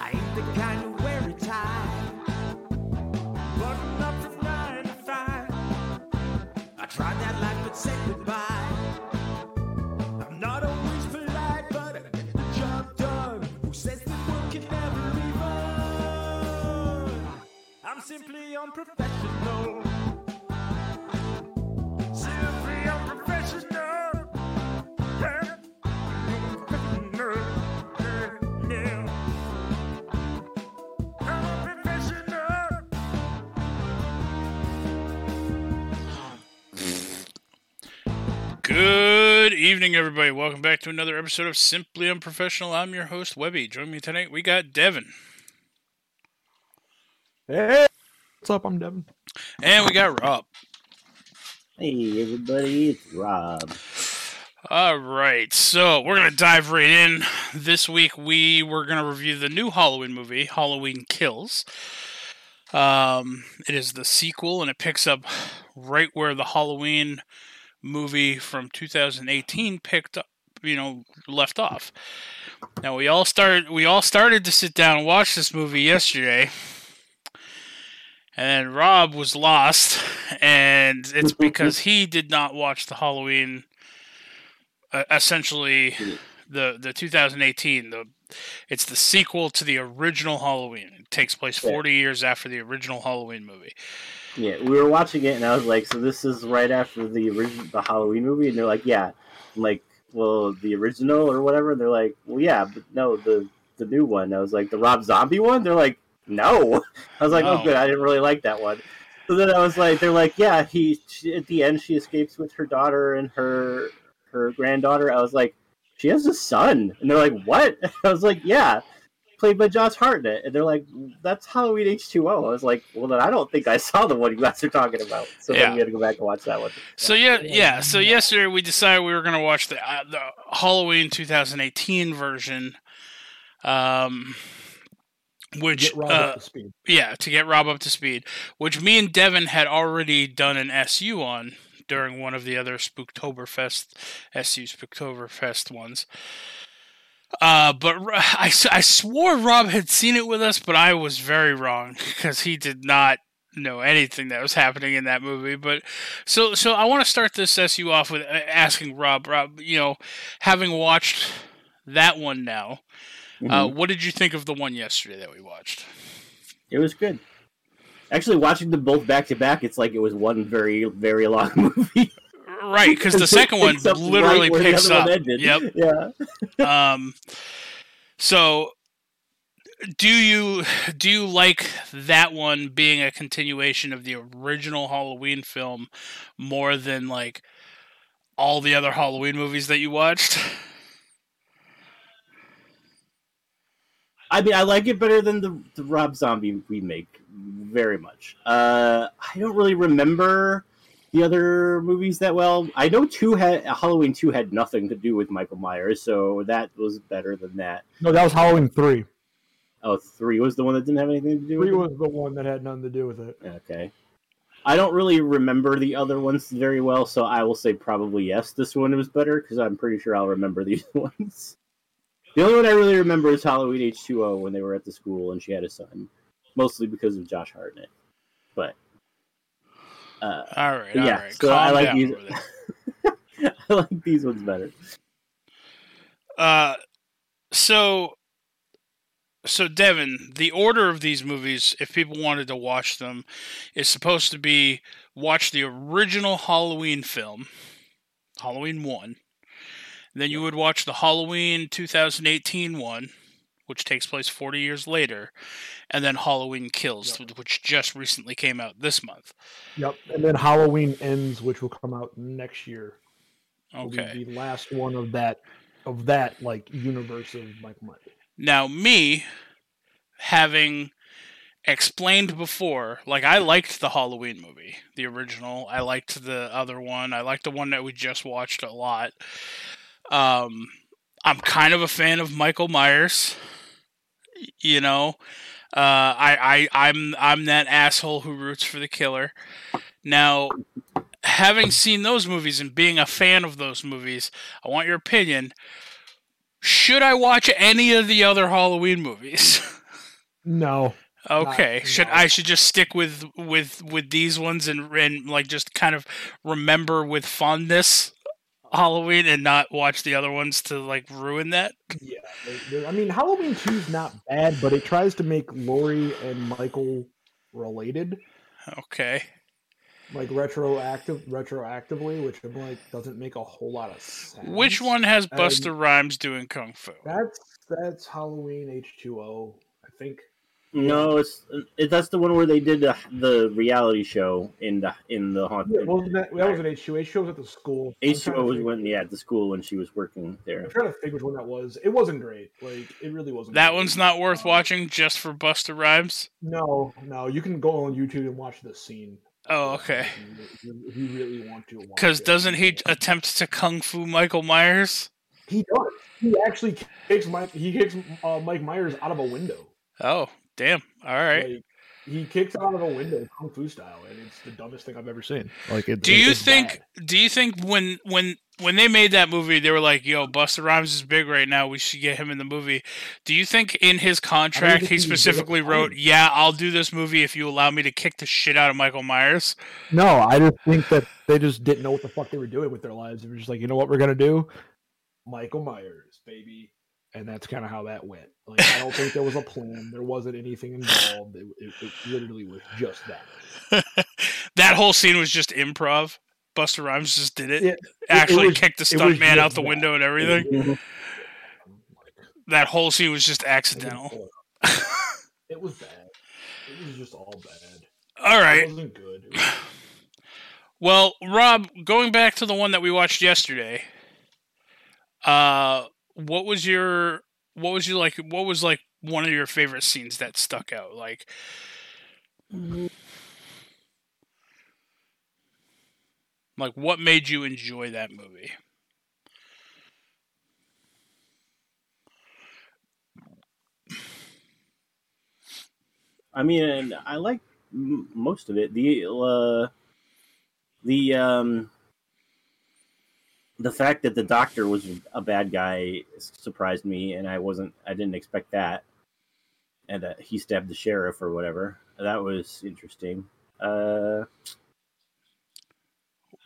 I ain't the kind to wear a tie. Button up from nine to five. I tried that life, but said goodbye. I'm not always polite, but I get the job done. Who says the world can never be fun? I'm simply unprofessional. Good evening, everybody. Welcome back to another episode of Simply Unprofessional. I'm your host, Webby. Join me tonight. We got Devin, Hey, what's up? I'm Devin. and we got Rob. Hey everybody, it's Rob. All right, so we're gonna dive right in. This week we were gonna review the new Halloween movie, Halloween Kills. Um, it is the sequel, and it picks up right where the Halloween movie from 2018 picked up, you know, left off. Now we all started we all started to sit down and watch this movie yesterday. And Rob was lost, and it's because he did not watch the Halloween uh, essentially the the 2018 the it's the sequel to the original Halloween. It takes place Yeah. 40 years after the original Halloween movie. Yeah, we were watching it, and I was like, "So this is right after the original, the Halloween movie?" And they're like, "Yeah." I'm like, "Well, the original or whatever?" And they're like, "Well, yeah, but no, the the new one." I was like, "The Rob Zombie one?" They're like, "No." I was like, oh, No. "Oh, good. I didn't really like that one." So then I was like, "They're like, yeah." He she, at the end, she escapes with her daughter and her her granddaughter. I was like, "She has a son," and they're like, "What?" I was like, "Yeah." Played by Josh Hartnett, and they're like, "That's Halloween H two O." I was like, "Well, then I don't think I saw the one you guys are talking about." So Yeah. then we had to go back and watch that one. So yeah, yeah. So yesterday we decided we were going to watch the uh, the Halloween 2018 version, um, which Get Rob uh, up to speed. yeah, to get Rob up to speed, which me and Devin had already done an SU on during one of the other Spooktoberfest SU Spooktoberfest ones. Uh, but I swore Rob had seen it with us, but I was very wrong because he did not know anything that was happening in that movie. But so so I want to start this SU off with uh, asking Rob, Rob, you know, having watched that one now, uh, Mhm. what did you think of the one yesterday that we watched? it was good. Actually, watching them both back to back, it's like it was one very, very long movie. Right, because the second one picks up literally right picks up. Yep. Yeah. Um, so, do you do you like that one being a continuation of the original Halloween film more than like all the other Halloween movies that you watched? I mean, I like it better than the, the Rob Zombie remake, very much. Uh, I don't really remember the other movies that well. I know two had Halloween two had nothing to do with Michael Myers, so that was better than that. No, that was Halloween three. Oh, three was the one that didn't have anything to do with Three it. was the one that had nothing to do with it. Okay. I don't really remember the other ones very well, so I will say probably yes. This one was better because I'm pretty sure I'll remember these ones. The only one I really remember is Halloween H2O when they were at the school and she had a son, mostly because of Josh Hartnett. But uh, All right, Yeah, right. so Calm I like these- I like these ones better. Uh, so, so Devin, the order of these movies, if people wanted to watch them, is supposed to be watch the original Halloween film, Halloween one. Then you would watch the Halloween 2018 one, which takes place 40 years later, and then Halloween Kills, which just recently came out this month. Yep. And then Halloween ends, which will come out next year. Okay. The last one of that of that like universe of Michael Myers. Now, me having explained before, like I liked the Halloween movie, the original. I liked the other one. I liked the one that we just watched a lot. Um, I'm kind of a fan of Michael Myers. You know, uh, I, I, I'm, I'm that asshole who roots for the killer. Now, having seen those movies and being a fan of those movies, I want your opinion. Should I watch any of the other Halloween movies? No, Okay, Not- should no. I should just stick with with with these ones and and like just kind of remember with fondness Halloween and not watch the other ones to like ruin that? yeah. they- I mean, Halloween Two is not bad, but it tries to make Laurie and Michael related, Okay. like retroactive, retroactively, which I'm like doesn't make a whole lot of sense. Which one has Um, Busta Rhymes doing kung fu? That's that's Halloween H two O, I think. No, it's it, that's the one where they did the, the reality show in the in the Yeah, haunted. well, that, that was an H two. H two was at the school. I'm H trying two was when yeah at the school when she was working there. I'm trying to figure which one that was. It wasn't great. Like it really wasn't. That great. one's not worth Um, watching just for Busta Rhymes. No, no. You can go on YouTube and watch the scene. Oh, okay. If you, if you really want to. Because doesn't he attempt to kung fu Michael Myers? He does. He actually kicks Mike. He kicks uh, Mike Myers out of a window. Oh, damn! All right. Like he kicks out of a window, kung fu style, and it's the dumbest thing I've ever seen. Like, it, Do it- you it's think? bad. Do you think when when when they made that movie, they were like, "Yo, Busta Rhymes is big right now. We should get him in the movie." Do you think in his contract he he was big at the specifically time. wrote, "Yeah, I'll do this movie if you allow me to kick the shit out of Michael Myers"? No, I just think that they just didn't know what the fuck they were doing with their lives. They were just like, you know what, we're gonna do, Michael Myers, baby, and that's kind of how that went. Like, I don't think there was a plan. There wasn't anything involved. It, it, it literally was just that. that whole scene was just improv. Busta Rhymes just did it. It Actually was- kicked the it stunt man out the that. window and everything. Mhm. That whole scene was just accidental. It was bad. It was just all bad. All right. It wasn't good. It was- Well, Rob, going back to the one that we watched yesterday, uh, what was your what was your like what was like one of your favorite scenes that stuck out? Like, like what made you enjoy that movie? I mean, I like m- most of it. The uh, the um, the fact that the doctor was a bad guy surprised me, and I wasn't. I didn't expect that. And that he stabbed the sheriff or whatever. That was interesting. Uh,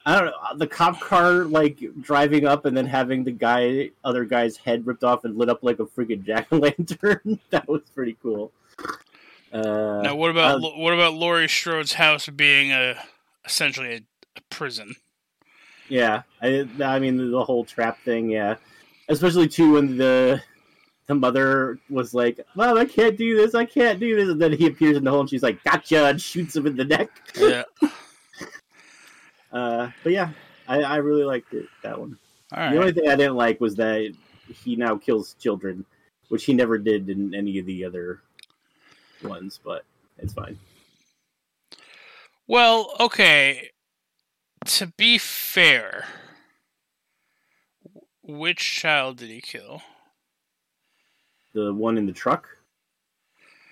I don't know the cop car like driving up and then having the guy, other guy's head ripped off and lit up like a freaking jack o' lantern. that was pretty cool. Uh, now, what about uh, what about Laurie Strode's house being a essentially a, a prison? Yeah, I, I mean the whole trap thing. Yeah, especially too when the the mother was like, "Mom, I can't do this. I can't do this," and then he appears in the hole and she's like, "Gotcha!" and shoots him in the neck. Yeah. Uh, but yeah, I, I really liked it that one. The only thing I didn't like was that he now kills children, which he never did in any of the other ones. But it's fine. Well, okay. To be fair, which child did he kill? The one in the truck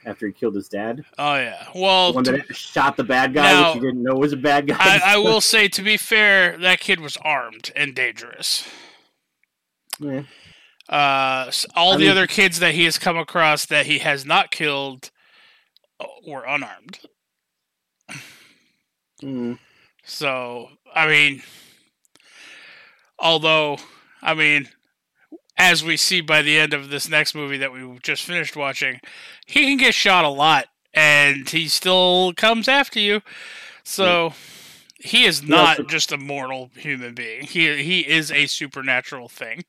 after he killed his dad, Oh yeah. Well, the one to- that shot the bad guy, Now- which he didn't know was a bad guy. I, I will say, to be fair, that kid was armed and dangerous. Yeah. Uh, s- all I the mean- other kids that he has come across that he has not killed uh, were unarmed. Mm. So, I mean, although, I mean, as we see by the end of this next movie that we just finished watching, he can get shot a lot and he still comes after you. So, he is not just a mortal human being. He he is a supernatural thing.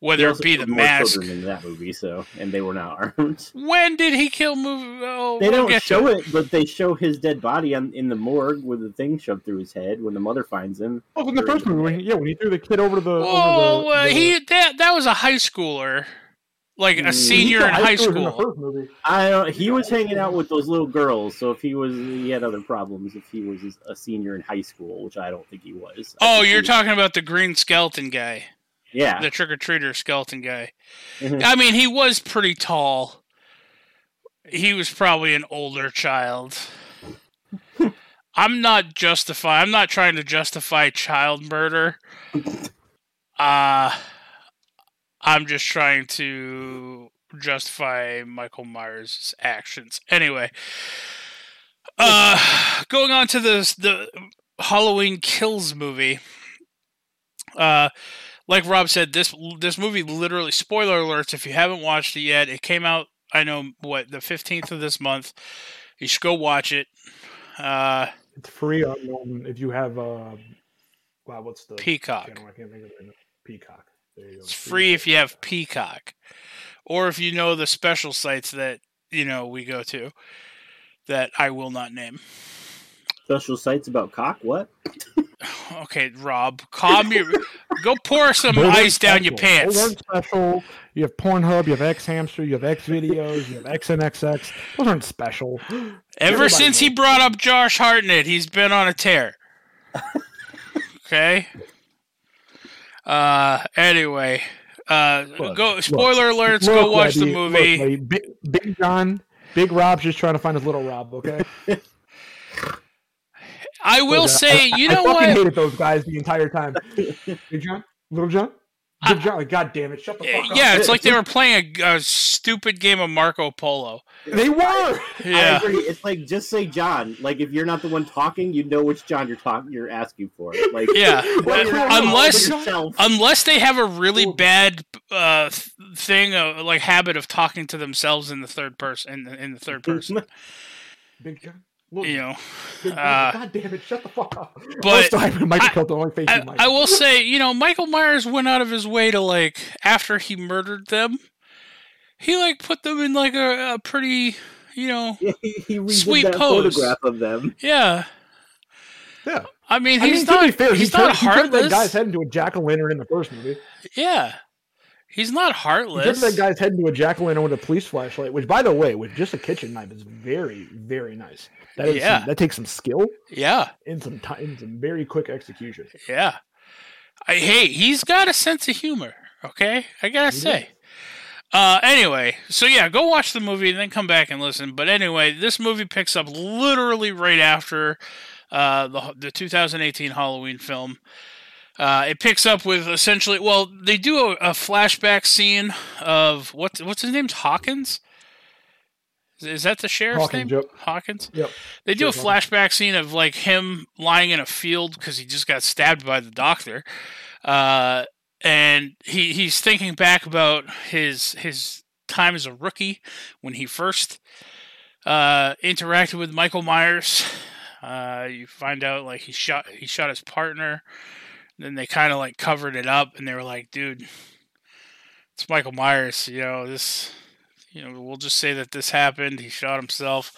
He Whether it be the killed more mask. children in that movie, so and they were not armed. When did he kill movie? Oh, They we'll don't get to show it, but they show his dead body on, in the morgue with the thing shoved through his head when the mother finds him. Oh, in the first movie, when he, yeah, when he threw the kid over the. Oh, the, uh, the- he that that was a high schooler, like a Mm. senior in high schools In school. I don't, he was hanging out with those little girls, so if he was, he had other problems. If he was a senior in high school, which I don't think he was. I Oh, you're was- talking about the green skeleton guy, Yeah, the trick or treater skeleton guy. Mhm. I mean, he was pretty tall. He was probably an older child. I'm not justify. I'm not trying to justify child murder. Uh I'm just trying to justify Michael Myers' actions. Anyway, uh, going on to this the Halloween Kills movie. Uh, like Rob said, this this movie literally spoiler alerts. If you haven't watched it yet, it came out. I know what the fifteenth of this month. You should go watch it. Uh, It's free on um, if you have uh, wow, what's the Peacock. channel? I can't think of it. right. Peacock. There you go. It's free if you have Peacock, or if you know the special sites that you know we go to that I will not name. Special sites about cock. What? Okay, Rob, calm your. go pour some Those aren't ice down your pants. aren't special. You have Pornhub, you have X Hamster, you have X Videos, you have XNXX. Those aren't special. Ever everybody since he brought up Josh Hartnett, he's been on a tear. okay. Uh. Anyway. Uh. Look, go. look, Spoiler alerts. Look, go watch the Webby, look, movie. Big, Big John, Big Rob's just trying to find his little Rob. Okay. I will Look, say, I, you I know fucking what? hated those guys the entire time. Big John, Little John, Big John. Like, God damn it! Shut the fuck up. Yeah, it's like they were playing a, a stupid game of Marco Polo. They were. I Yeah. agree. It's like just say John. Like if you're not the one talking, you know which John you're talking. You're asking for. Like Yeah. Well, you're not Unless- Unless they have a really Well- bad uh, thing, uh, like habit of talking to themselves in the third person, in the, in the third person. Big John. Little you know, uh, God damn it! Shut the fuck up. but Michael I- the only face I. I will say, you know, Michael Myers went out of his way to like after he murdered them, he like put them in like a, a pretty, you know, he, he redid Sweet that pose. photograph of them. yeah. Yeah. I mean, I he's mean, not. to be fair, he's he not turned, he turned heartless. that guy's head into a jack o' lantern in the first movie. Yeah, he's not He heartless. turned that guy's head into a jack o' lantern with a police flashlight, which, by the way, with just a kitchen knife, is very, very nice. That is Yeah. some, that takes some skill Yeah, and some time, some very quick execution. yeah. I, hey, he's got a sense of humor. Okay, I gotta He say. Uh, anyway, so yeah, go watch the movie and then come back and listen. But anyway, this movie picks up literally right after uh, the the 2018 Halloween film. Uh, it picks up with essentially, well, they do a, a flashback scene of what what's his name's Hawkins. Is- Is that the sheriff's Hawkins, name? yep. Hawkins. Yep. They do a Hawkins. flashback scene of like him lying in a field because he just got stabbed by the doctor, uh, and he he's thinking back about his his time as a rookie when he first uh, interacted with Michael Myers. Uh, you find out like he shot he shot his partner. Then they kind of like covered it up, and they were like, "Dude, it's Michael Myers. You know this. You know, we'll just say that this happened. He shot himself."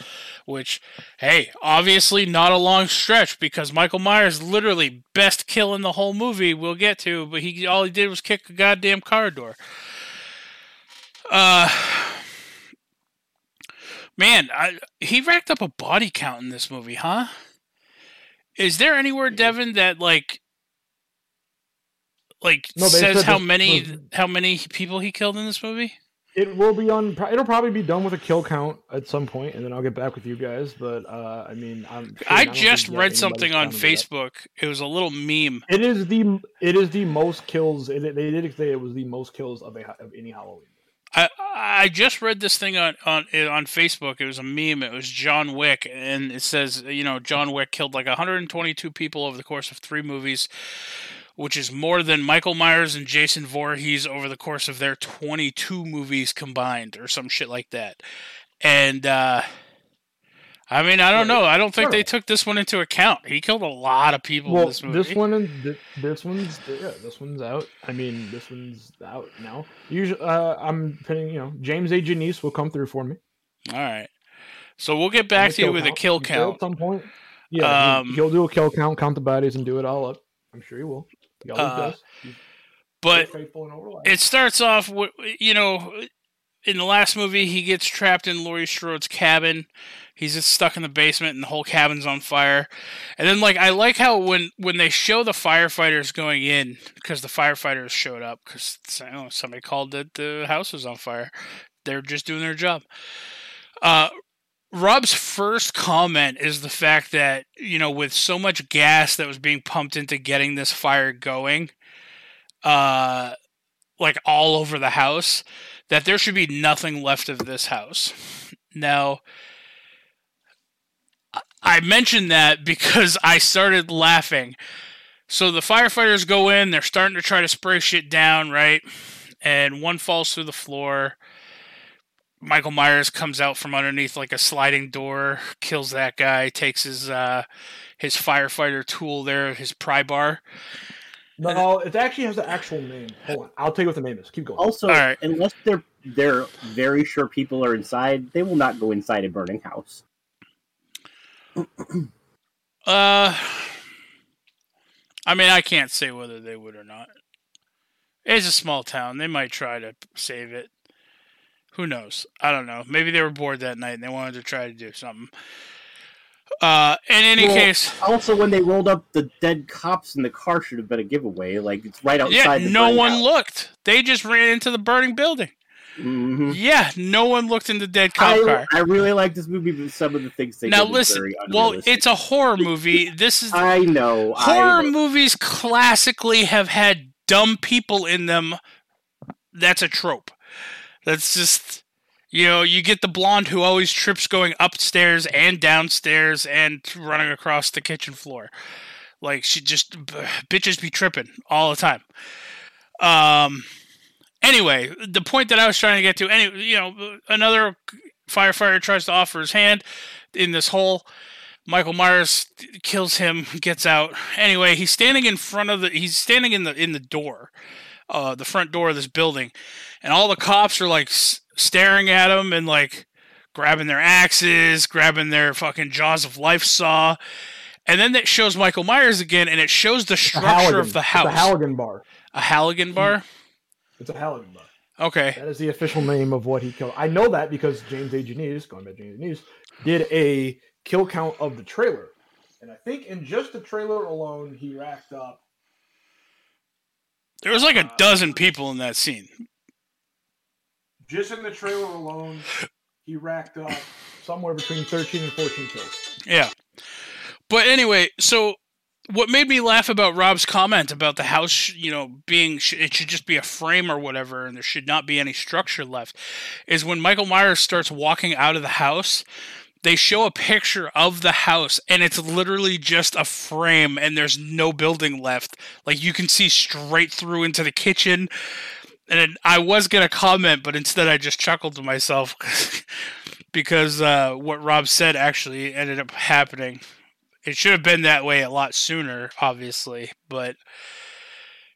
Which, hey, obviously not a long stretch because Michael Myers literally best kill in the whole movie. We'll get to, but he all he did was kick a goddamn car door. Uh, man, I, he racked up a body count in this movie, huh? Is there anywhere, Devin, that like, like No, says how many how many people he killed in this movie? It will be on. It'll probably be done with a kill count at some point, and then I'll get back with you guys. But uh, I mean, I'm. I just read something on anybody's counted it up. Facebook. It was a little meme. It is the it is the most kills. It, they did say it was the most kills of a of any Halloween. I I just read this thing on on on Facebook. It was a meme. It was John Wick, and it says you know John Wick killed like 122 people over the course of three movies, which is more than Michael Myers and Jason Voorhees over the course of their 22 movies combined, or some shit like that. And uh, I mean, I don't know. I don't think they took this one into account. He killed a lot of people in this movie. this one and th- this one's yeah, this one's out. I mean, this one's out now. Usually, uh, I'm pinning. You know, James A. Janisse will come through for me. All right. So we'll get back to you with a kill count. at some point. Yeah, Um, he, will do a kill count, count the bodies, and do it all up. I'm sure he will. He always Uh, does. But faithful and overlap. it starts off with you know in the last movie he gets trapped in Laurie Strode's cabin. He's just stuck in the basement and the whole cabin's on fire. And then like I like how when when they show the firefighters going in because the firefighters showed up cuz somebody called that the house was on fire. They're just doing their job. Uh Rob's first comment is the fact that, you know, with so much gas that was being pumped into getting this fire going, uh like all over the house that there should be nothing left of this house. Now, I- mentioned that because I started laughing. So the firefighters go in, they're starting to try to spray shit down, right? And one falls through the floor. Michael Myers comes out from underneath like a sliding door, kills that guy, takes his uh his firefighter tool there, his pry bar. No, it actually has the actual name. Hold on, I'll tell you what the name is. Keep going. Also, All right. unless they're they're very sure people are inside, they will not go inside a burning house. Uh I mean, I can't say whether they would or not. It's a small town. They might try to save it. Who knows? I don't know. Maybe they were bored that night and they wanted to try to do something. Uh, in any Well, case, Also, when they rolled up the dead cops in the car, should have been a giveaway. Like it's right outside. yeah, no one house. looked. They just ran into the burning building. Mhm. Yeah, no one looked in the dead cop I, car. I really like this movie, but some of the things they Now listen, well, it's a horror movie. This is I know. horror I know. movies classically have had dumb people in them. That's a trope. That's just you know, you get the blonde who always trips going upstairs and downstairs and running across the kitchen floor. Like she just bitches be tripping all the time. Um anyway, the point that I was trying to get to any you know, another firefighter tries to offer his hand in this hole. Michael Myers kills him, gets out. Anyway, he's standing in front of the he's standing in the in the door, uh, the front door of this building, and all the cops are like s- staring at him and like grabbing their axes, grabbing their fucking jaws of life saw. And then it shows Michael Myers again, and it shows the structure of the It's house. a Halligan bar. a Halligan bar. It's a Halligan bar. Okay. That is the official name of what he killed. I know that because James A. Janisse, going by James Janisse, did a kill count of the trailer. And I think in just the trailer alone, he racked up. There was like a dozen people in that scene. Just in the trailer alone, he racked up somewhere between 13 and 14 kills. Yeah. But anyway, so what made me laugh about Rob's comment about the house, you know, being it should just be a frame or whatever, and there should not be any structure left, is when Michael Myers starts walking out of the house. They show a picture of the house, and it's literally just a frame, and there's no building left. Like you can see straight through into the kitchen. And I was gonna comment, but instead I just chuckled to myself because uh, what Rob said actually ended up happening. It should have been that way a lot sooner, obviously, but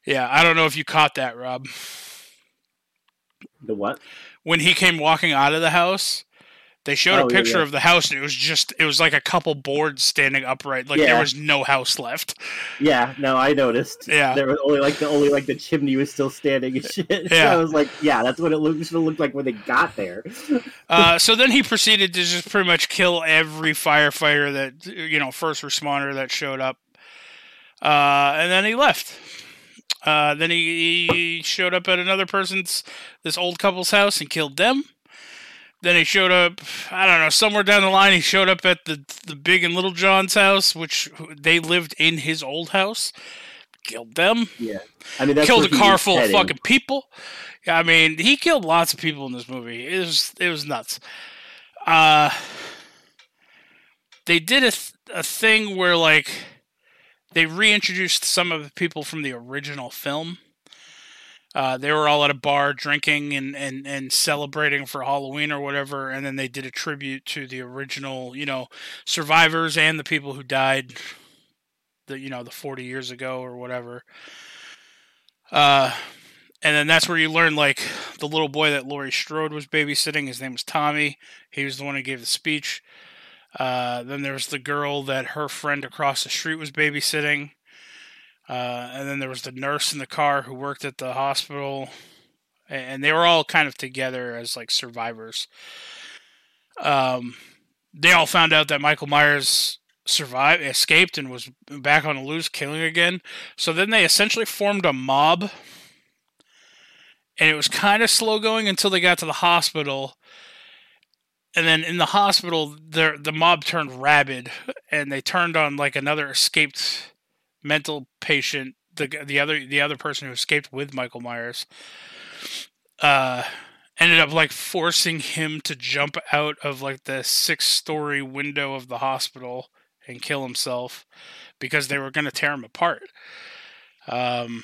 yeah, I don't know if you caught that, Rob. The what? When he came walking out of the house, they showed Oh, a picture yeah. of the house, and it was just it was like a couple boards standing upright, like there was no house left. Yeah, no, I noticed. Yeah. there was only like the only like the chimney was still standing and shit. So Yeah. I was like, yeah, that's what it looked, should have looked like when they got there. Uh, so then he proceeded to just pretty much kill every firefighter that you know, first responder that showed up, uh, and then he left. Uh, then he, he showed up at another person's, this old couple's house, and killed them. Then he showed up, I don't know, somewhere down the line. He showed up at the the Big and Little John's house, which they lived in his old house. Killed them Yeah, I mean, that's killed a car full of fucking people. I mean, he killed lots of people in this movie. It was it was nuts. Uh, they did a th- a thing where like they reintroduced some of the people from the original film. Uh, they were all at a bar drinking and, and, and celebrating for Halloween or whatever, and then they did a tribute to the original, you know, survivors and the people who died, the you know the forty years ago or whatever. Uh, and then that's where you learn like the little boy that Laurie Strode was babysitting. His name was Tommy. He was the one who gave the speech. Uh, then there was the girl that her friend across the street was babysitting. Uh, and then there was the nurse in the car who worked at the hospital. And they were all kind of together as like survivors. Um, they all found out that Michael Myers survived, escaped, and was back on the loose, killing again. So then they essentially formed a mob. And it was kind of slow going until they got to the hospital. And then in the hospital, the the mob turned rabid, and they turned on like another escaped mental patient the the other the other person who escaped with Michael Myers, uh, ended up like forcing him to jump out of like the six story window of the hospital and kill himself because they were going to tear him apart. Um,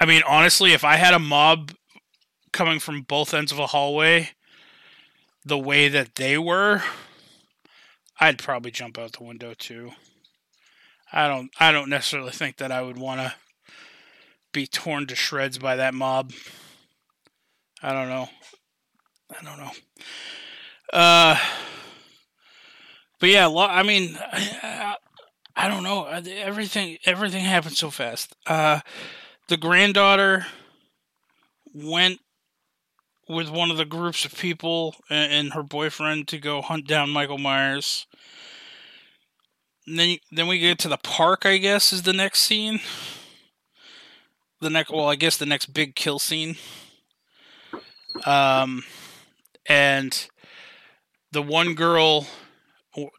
I mean, honestly, if I had a mob coming from both ends of a hallway, the way that they were, I'd probably jump out the window too. I don't I don't necessarily think that I would want to be torn to shreds by that mob. I don't know. I don't know. Uh but yeah, I mean I, I don't know. Everything everything happened so fast. Uh the granddaughter went with one of the groups of people and, and her boyfriend to go hunt down Michael Myers. And then then we get to the park. I guess is the next scene. The next, well, I guess the next big kill scene. Um, and the one girl,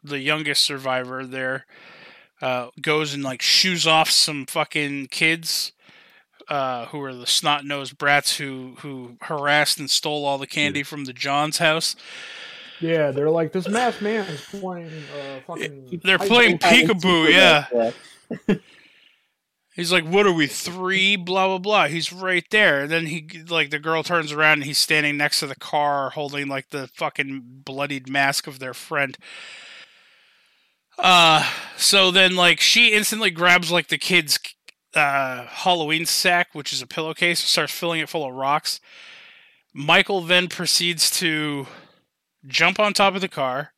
the youngest survivor there, uh, goes and like shoos off some fucking kids uh, who are the snot nosed brats who who harassed and stole all the candy from the John's house. Yeah, they're like this masked man is playing uh, fucking. They're hide- playing peekaboo, yeah. yeah. He's like, "What are we three? Blah blah blah." He's right there. And then he like the girl turns around and he's standing next to the car, holding like the fucking bloodied mask of their friend. Uh, so then like she instantly grabs like the kid's uh Halloween sack, which is a pillowcase, and starts filling it full of rocks. Michael then proceeds to jump on top of the car,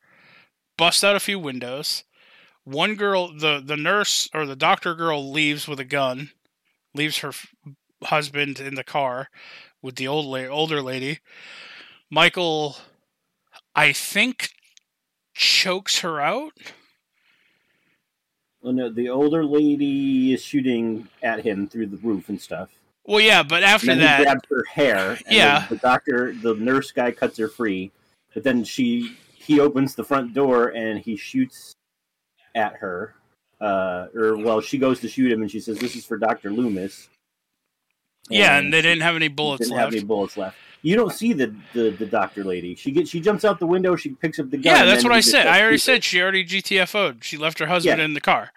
bust out a few windows. One girl, the the nurse or the doctor girl, leaves with a gun, leaves her f- husband in the car with the old la- older lady. Michael, I think, chokes her out. Well, no, the older lady is shooting at him through the roof and stuff. Well, yeah, but after that, he grabs her hair. And Yeah. the doctor, the nurse guy, cuts her free. But then she, he opens the front door and he shoots at her. Uh, or well, she goes to shoot him and she says, "This is for Doctor Loomis." yeah, and they didn't have any bullets didn't left. have any bullets left. You don't see the, the the doctor lady. She gets she jumps out the window. She picks up the gun. yeah, that's what I said. I already said she already GTFO'd. She left her husband Yeah. in the car.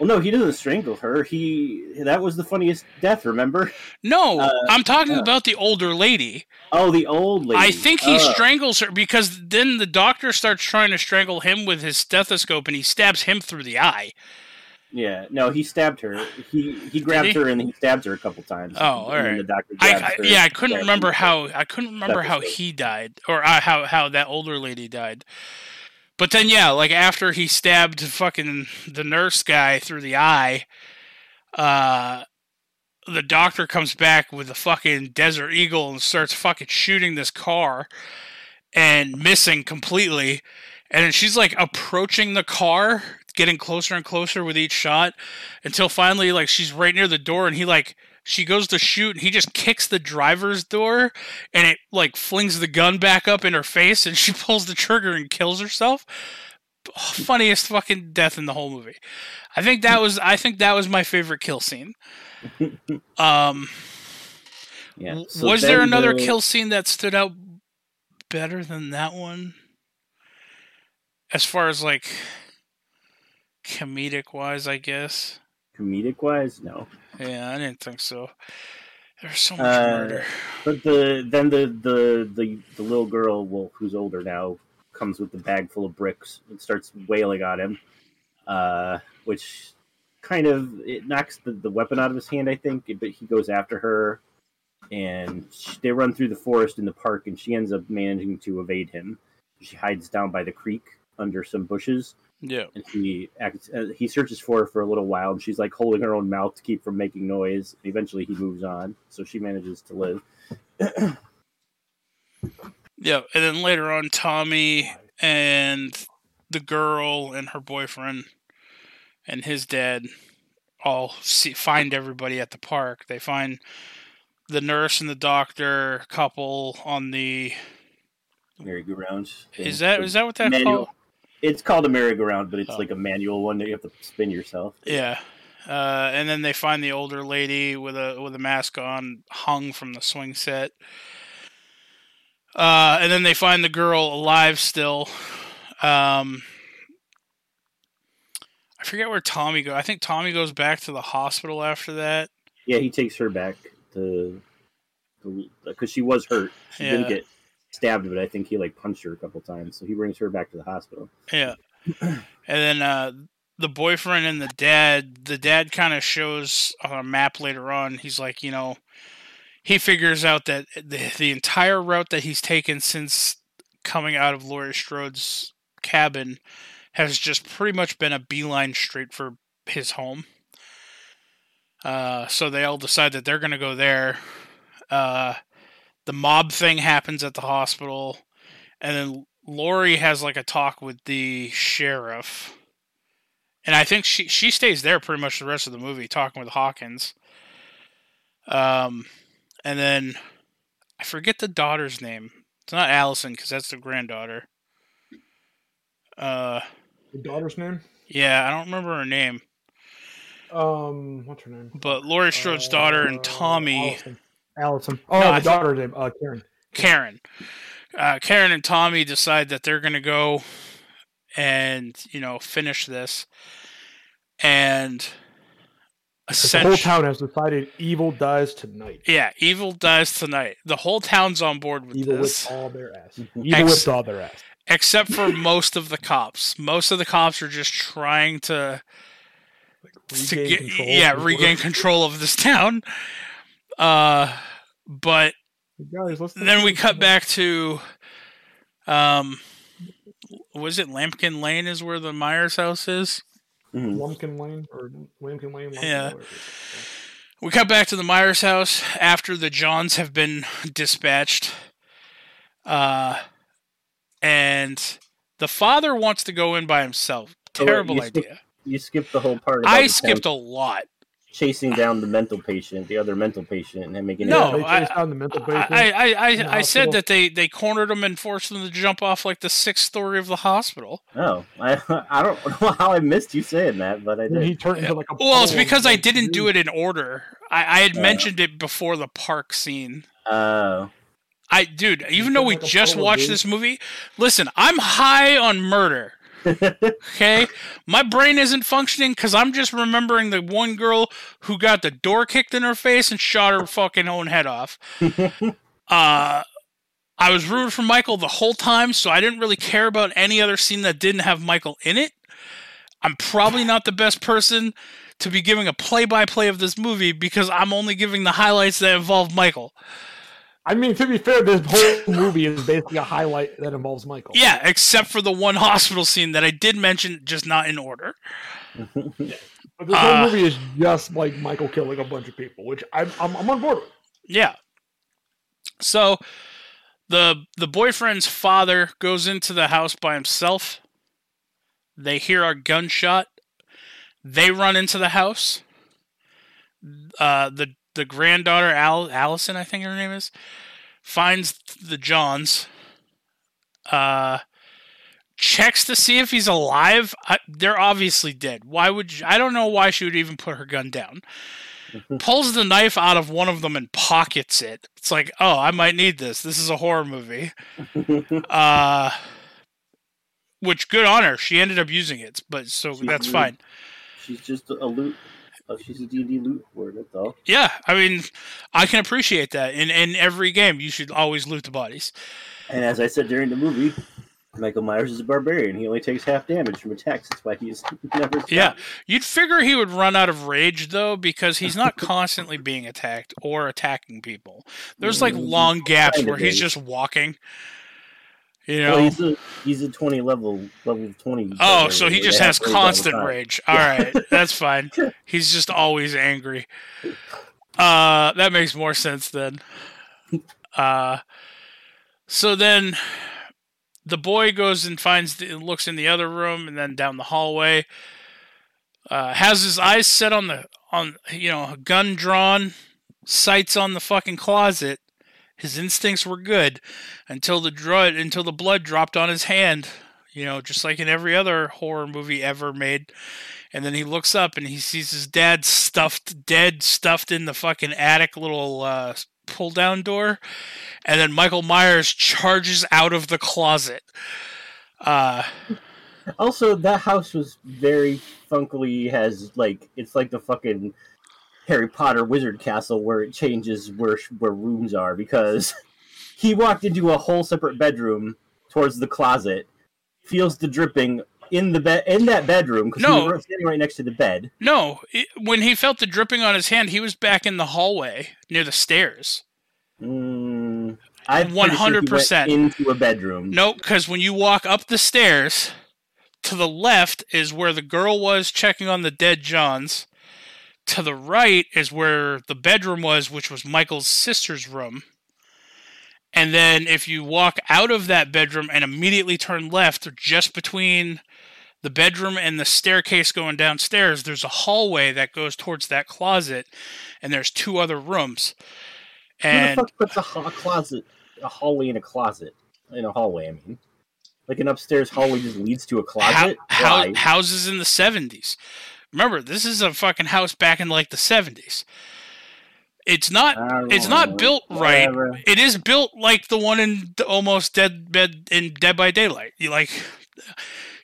Well, no, he doesn't strangle her. He that was the funniest death. Remember? No, Uh, I'm talking yeah. about the older lady. Oh, the old lady. I think he Oh. strangles her because then the doctor starts trying to strangle him with his stethoscope and he stabs him through the eye. Yeah, no, he stabbed her. He he grabs he? her and he stabs her a couple times. Oh, all right. The doctor I, I yeah, I couldn't remember how I couldn't remember how he died or uh, how how that older lady died. But then yeah, like after he stabbed fucking the nurse guy through the eye, uh the doctor comes back with a fucking desert eagle and starts fucking shooting this car and missing completely. And then she's like approaching the car, getting closer and closer with each shot until finally like she's right near the door and he like she goes to shoot and he just kicks the driver's door and it like flings the gun back up in her face and she pulls the trigger and kills herself. Funniest fucking death in the whole movie. I think that was I think that was my favorite kill scene. Um Yeah. so was there another the- kill scene that stood out better than that one? As far as like comedic wise, I guess. comedic wise? No. Yeah, I didn't think so. There's so much Uh, murder. But the then the the the, the little girl, well, who's older now, comes with the bag full of bricks and starts wailing on him, uh, which kind of it knocks the, the weapon out of his hand, I think. But he goes after her, and sh they run through the forest in the park, and she ends up managing to evade him. She hides down by the creek under some bushes, Yeah. and he acts, uh, he searches for her for a little while, and she's like holding her own mouth to keep from making noise. And eventually, he moves on, so she manages to live. Yeah, and then later on, Tommy and the girl and her boyfriend and his dad all see, find everybody at the park. They find the nurse and the doctor couple on the. merry-go-round. Is that is that what that called? It's called a merry-go-round, but it's Oh. like a manual one that you have to spin yourself. Yeah, Uh, and then they find the older lady with a with a mask on, hung from the swing set. Uh, and then they find the girl alive still. Um, I forget where Tommy goes. I think Tommy goes back to the hospital after that. Yeah, he takes her back to because she was hurt. She Yeah. didn't get stabbed, but I think he like punched her a couple times. So he brings her back to the hospital. Yeah. and then uh, the boyfriend and the dad, the dad kind of shows on a map later on. He's like, you know, he figures out that the, the entire route that he's taken since coming out of Laurie Strode's cabin has just pretty much been a beeline straight for his home. Uh, so they all decide that they're going to go there. Uh, the mob thing happens at the hospital, and then Laurie has like a talk with the sheriff, and I think she she stays there pretty much the rest of the movie, talking with Hawkins. Um, and then I forget the daughter's name. It's not Allison because that's the granddaughter. Uh, The daughter's name? yeah, I don't remember her name, Um, what's her name? but Laurie Strode's daughter and Uh, Tommy. Allison. Allison. Oh, No, the I thought- daughter's name, uh, Karen. Karen. Uh, Karen and Tommy decide that they're going to go and, you know, finish this. And The whole town has decided evil dies tonight. yeah, evil dies tonight. The whole town's on board with Evil this, whipped all their ass. Mhm. Evil Ex- whipped all their ass. except for most of the cops. Most of the cops are just trying to, to Regain get, control yeah, regain control of this town. Uh, but Guys, then we cut back to um was it Lampkin Lane is where the Myers house is? Lumpkin Lane or Lumpkin Lane. Lumpkin, Yeah. whatever. We cut back to the Myers house after the Johns have been dispatched. Uh and the father wants to go in by himself. Oh, wait, Terrible you skipped- idea. You skipped the whole part. About I the skipped town a lot. Chasing down the mental patient, the other mental patient, and making No, Yeah, they I- chased down the mental patient. I, I, I, in I said that they, they cornered him and forced him to jump off like the sixth story of the hospital. Oh, I I don't know how I missed you saying that, but I did. he turned into like a. Well, it's because I didn't do it in order. I, I had Yeah. mentioned it before the park scene. Oh, I, dude, even though we just watched this movie, listen, I'm high on murder. Okay, my brain isn't functioning because I'm just remembering the one girl who got the door kicked in her face and shot her fucking own head off. uh, I was rooting for Michael the whole time, so I didn't really care about any other scene that didn't have Michael in it. I'm probably not the best person to be giving a play-by-play of this movie because I'm only giving the highlights that involve Michael. I mean, to be fair, this whole movie is basically a highlight that involves Michael. Yeah, except for the one hospital scene that I did mention, just not in order. But this Uh, whole movie is just like Michael killing a bunch of people, which I'm I'm, I'm on board with. Yeah. So the the boyfriend's father goes into the house by himself. They hear a gunshot. They run into the house. Uh, the the granddaughter Al- Allison, I think her name is, finds the Johns. Uh, checks to see if he's alive. I, they're obviously dead. Why would you, I don't know why she would even put her gun down. Pulls the knife out of one of them and pockets it. It's like, oh, I might need this. This is a horror movie. Uh, which good on her. She ended up using it, but so She that's fine. she's just a loot. Oh, she's a D&D loot word. That's all. Yeah, I mean, I can appreciate that. In in every game, you should always loot the bodies. And as I said during the movie, Michael Myers is a barbarian. He only takes half damage from attacks. That's why he's never. Stopped. Yeah, you'd figure he would run out of rage though, because he's not constantly being attacked or attacking people. There's like Mm, long gaps where he's just walking. You know. Well, he's a he's a twenty level level twenty. Oh, so he just has rage all the constant rage. All right, that's fine. He's just always angry. Uh, that makes more sense then. Uh, so then the boy goes and finds the, looks in the other room and then down the hallway. Uh, has his eyes set on the on you know gun drawn, sights on the fucking closet. His instincts were good until the drud until the blood dropped on his hand. You know, just like in every other horror movie ever made. And then he looks up and he sees his dad stuffed, dead, stuffed in the fucking attic little uh, pull down door. And then Michael Myers charges out of the closet. Uh, Also, that house was very funkily has like it's like the fucking Harry Potter wizard castle where it changes where where rooms are because he walked into a whole separate bedroom towards the closet, feels the dripping in the bed in that bedroom because No. he was standing right next to the bed. no, it, when he felt the dripping on his hand, he was back in the hallway near the stairs. Mm, pretty sure he 100%. into a bedroom. Nope, because when you walk up the stairs, to the left is where the girl was checking on the dead Johns. To the right is where the bedroom was, which was Michael's sister's room. And then if you walk out of that bedroom and immediately turn left, just between the bedroom and the staircase going downstairs, there's a hallway that goes towards that closet, and there's two other rooms. Who And the fuck puts a, ha- closet, a hallway in a closet? In a hallway, I mean. Like an upstairs hallway just leads to a closet? hou- Why? houses in the 70s. Remember, this is a fucking house back in like the 70s. It's not it's not know. built right. Whatever. It is built like the one in the almost Dead Bed in Dead by Daylight. You like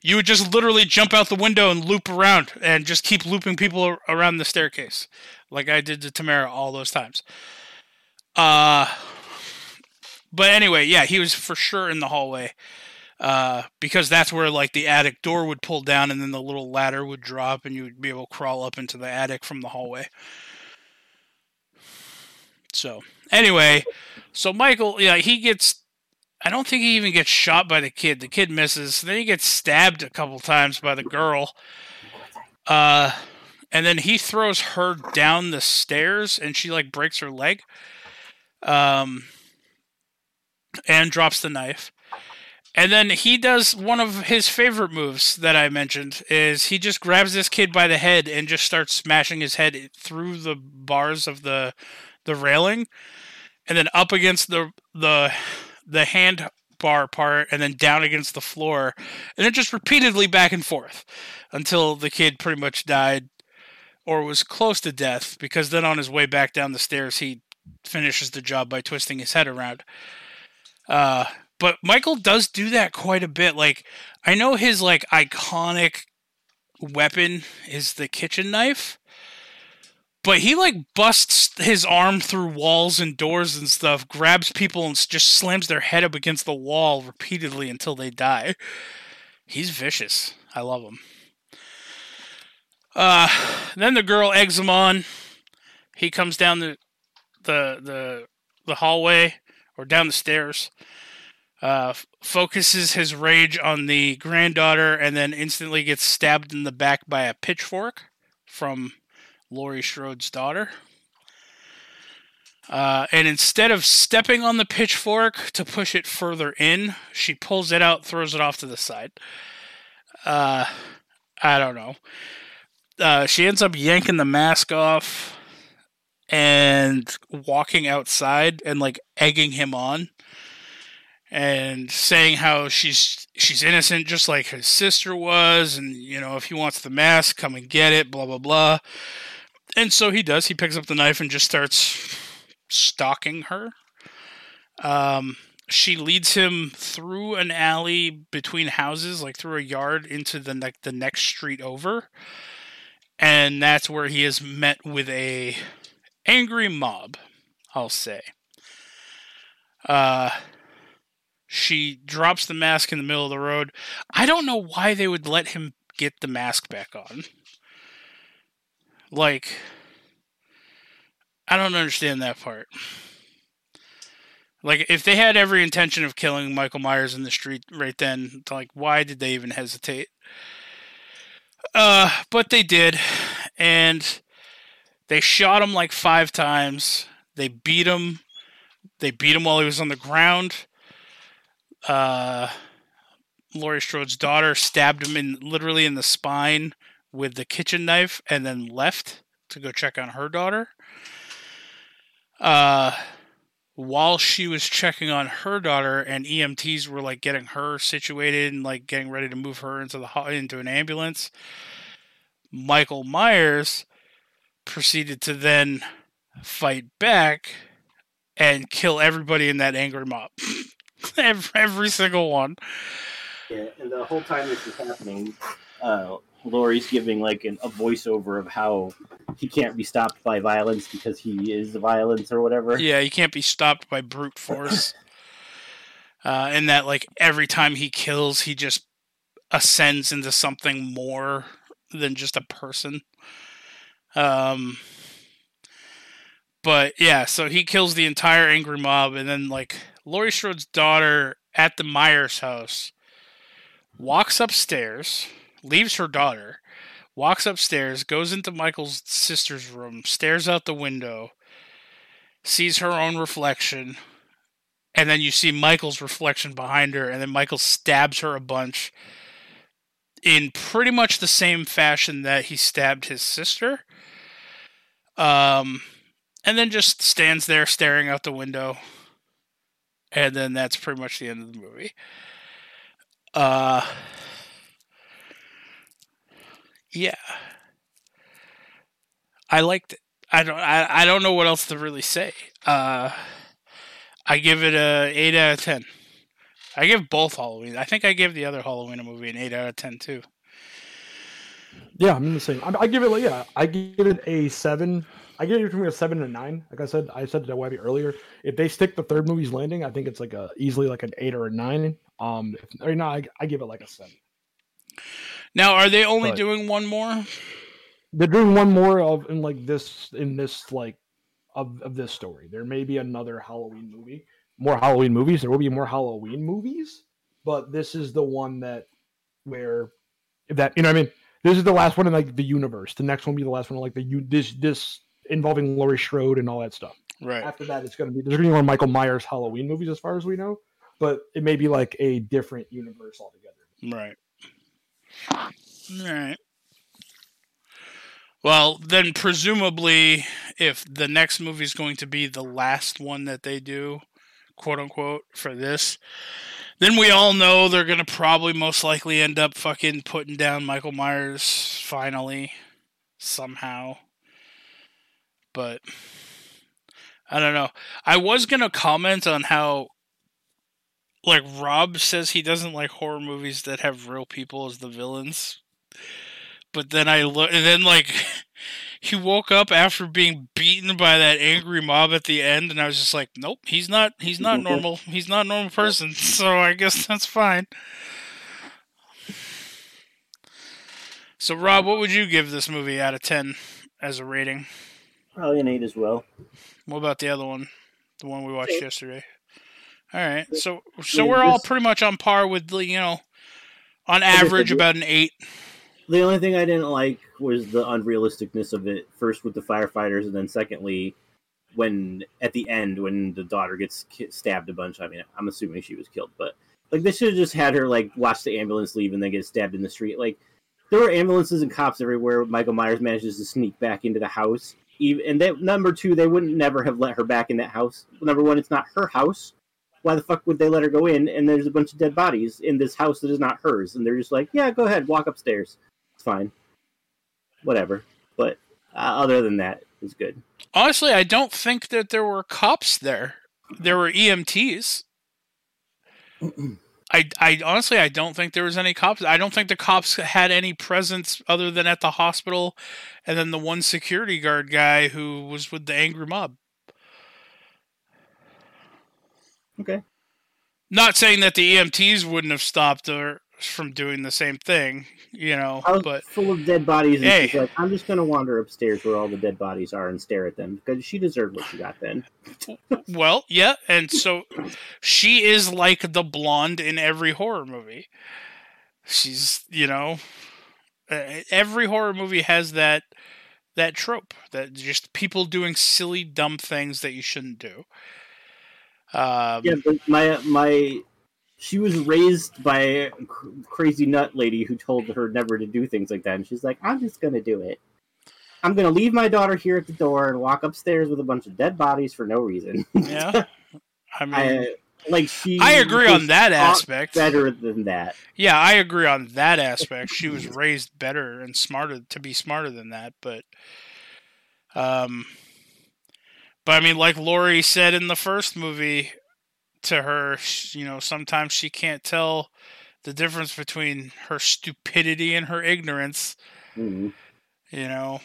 you would just literally jump out the window and loop around and just keep looping people around the staircase like I did to Tamara all those times. Uh but anyway, yeah, he was for sure in the hallway. Uh, because that's where like the attic door would pull down and then the little ladder would drop and you would be able to crawl up into the attic from the hallway. So anyway, so Michael, yeah, he gets. I don't think he even gets shot by the kid. The kid misses. Then he gets stabbed a couple times by the girl. Uh, and then he throws her down the stairs, and she like breaks her leg. Um, and drops the knife. And then he does one of his favorite moves that I mentioned is he just grabs this kid by the head and just starts smashing his head through the bars of the the railing and then up against the the the hand bar part and then down against the floor. And then just repeatedly back and forth until the kid pretty much died or was close to death because then on his way back down the stairs he finishes the job by twisting his head around. Uh but Michael does do that quite a bit like I know his like iconic weapon is the kitchen knife but he like busts his arm through walls and doors and stuff, grabs people and just slams their head up against the wall repeatedly until they die. He's vicious. I love him. Uh, then the girl eggs him on. He comes down the the the the hallway or down the stairs. Uh, focuses his rage on the granddaughter and then instantly gets stabbed in the back by a pitchfork from Laurie Strode's daughter. Uh, and instead of stepping on the pitchfork to push it further in, she pulls it out, throws it off to the side. Uh, I don't know. Uh, she ends up yanking the mask off and walking outside and like egging him on and saying how she's she's innocent just like his sister was and you know if he wants the mask come and get it blah blah blah. And so he does. He picks up the knife and just starts stalking her. Um she leads him through an alley between houses like through a yard into the ne- the next street over. And that's where he is met with a angry mob i'll say. Uh she drops the mask in the middle of the road. I don't know why they would let him get the mask back on. Like, I don't understand that part. Like, if they had every intention of killing Michael Myers in the street right then, like, why did they even hesitate? Uh, but they did, and they shot him like five times. They beat him. They beat him while he was on the ground uh, Laurie Strode's daughter stabbed him in literally in the spine with the kitchen knife and then left to go check on her daughter. Uh, while she was checking on her daughter and EMTs were like getting her situated and like getting ready to move her into the into an ambulance, Michael Myers proceeded to then fight back and kill everybody in that angry mob. every, every single one. Yeah, and the whole time this is happening, uh, Laurie's giving like an, a voiceover of how he can't be stopped by violence because he is the violence or whatever. Yeah, he can't be stopped by brute force. uh, and that, like, every time he kills, he just ascends into something more than just a person. Um, but yeah, so he kills the entire angry mob, and then like Laurie Strode's daughter at the Myers house walks upstairs, leaves her daughter, walks upstairs, goes into Michael's sister's room, stares out the window, sees her own reflection, and then you see Michael's reflection behind her, and then Michael stabs her a bunch in pretty much the same fashion that he stabbed his sister. Um, and then just stands there staring out the window. And then that's pretty much the end of the movie. Uh, yeah, I liked it. I don't. I, I don't know what else to really say. Uh, I give it a eight out of ten. I give both Halloween. I think I give the other Halloween movie an eight out of ten too. Yeah, I'm the same. I, I give it yeah, I give it a seven. I give it between a seven and a nine. Like I said, I said to Webby earlier. If they stick the third movie's landing, I think it's like a easily like an eight or a nine. Um, if, or no, I, I give it like a seven. Now, are they only But- doing one more? They're doing one more of in like this in this like of of this story. There may be another Halloween movie, more Halloween movies. There will be more Halloween movies, but this is the one that where if that you know what I mean. This is the last one in like the universe. The next one will be the last one in like the u- this this involving Laurie Strode and all that stuff. Right. After that, it's going to be there's going to be more Michael Myers Halloween movies as far as we know, but it may be like a different universe altogether. Right. All right. Well, then presumably, if the next movie is going to be the last one that they do, quote unquote, for this, then we all know they're going to probably most likely end up fucking putting down Michael Myers finally, somehow. But I don't know. I was going to comment on how like Rob says he doesn't like horror movies that have real people as the villains. But then I look, and then like he woke up after being beaten by that angry mob at the end, and I was just like, nope, he's not, he's not normal, he's not a normal person. So I guess that's fine. So Rob, what would you give this movie out of ten as a rating? Probably an eight as well. What about the other one, the one we watched Eight. yesterday? All right, so so Yeah, we're all pretty much on par with the you know, on average about an eight. The only thing I didn't like was the unrealisticness of it. First with the firefighters, and then secondly, when at the end when the daughter gets stabbed a bunch. I mean, I'm assuming she was killed, but like they should have just had her like watch the ambulance leave and then get stabbed in the street. Like there were ambulances and cops everywhere. Michael Myers manages to sneak back into the house. Even and they, number two, they wouldn't never have let her back in that house. Number one, it's not her house. Why the fuck would they let her go in? And there's a bunch of dead bodies in this house that is not hers. And they're just like, yeah, go ahead, walk upstairs. It's fine. Whatever. But uh, other than that, it's good. Honestly, I don't think that there were cops there. There were EMTs. I, I honestly I don't think there was any cops. I don't think the cops had any presence other than at the hospital, and then the one security guard guy who was with the angry mob. Okay. Not saying that the EMTs wouldn't have stopped her from doing the same thing, you know, but full of dead bodies, and Hey. she's like, I'm just gonna wander upstairs where all the dead bodies are and stare at them because she deserved what she got then. well, yeah, and so she is like the blonde in every horror movie. She's, you know, every horror movie has that that trope that just people doing silly dumb things that you shouldn't do. Um, Yeah, but my my, she was raised by a cr- crazy nut lady who told her never to do things like that, and she's like, I'm just gonna do it. I'm gonna leave my daughter here at the door and walk upstairs with a bunch of dead bodies for no reason. yeah. I mean, I, like she. I agree on that aspect. Better than that. Yeah, I agree on that aspect. She was raised better and smarter to be smarter than that, but um but I mean like Laurie said in the first movie to her, you know, sometimes she can't tell the difference between her stupidity and her ignorance, Mhm. you know.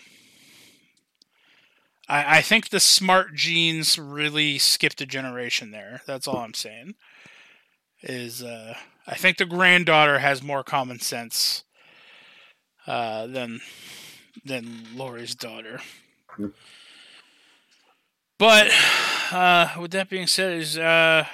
I, I think the smart genes really skipped a generation there. That's all I'm saying. Is uh, I think the granddaughter has more common sense uh, than than Laurie's daughter. Hmm. But uh, with that being said, is uh,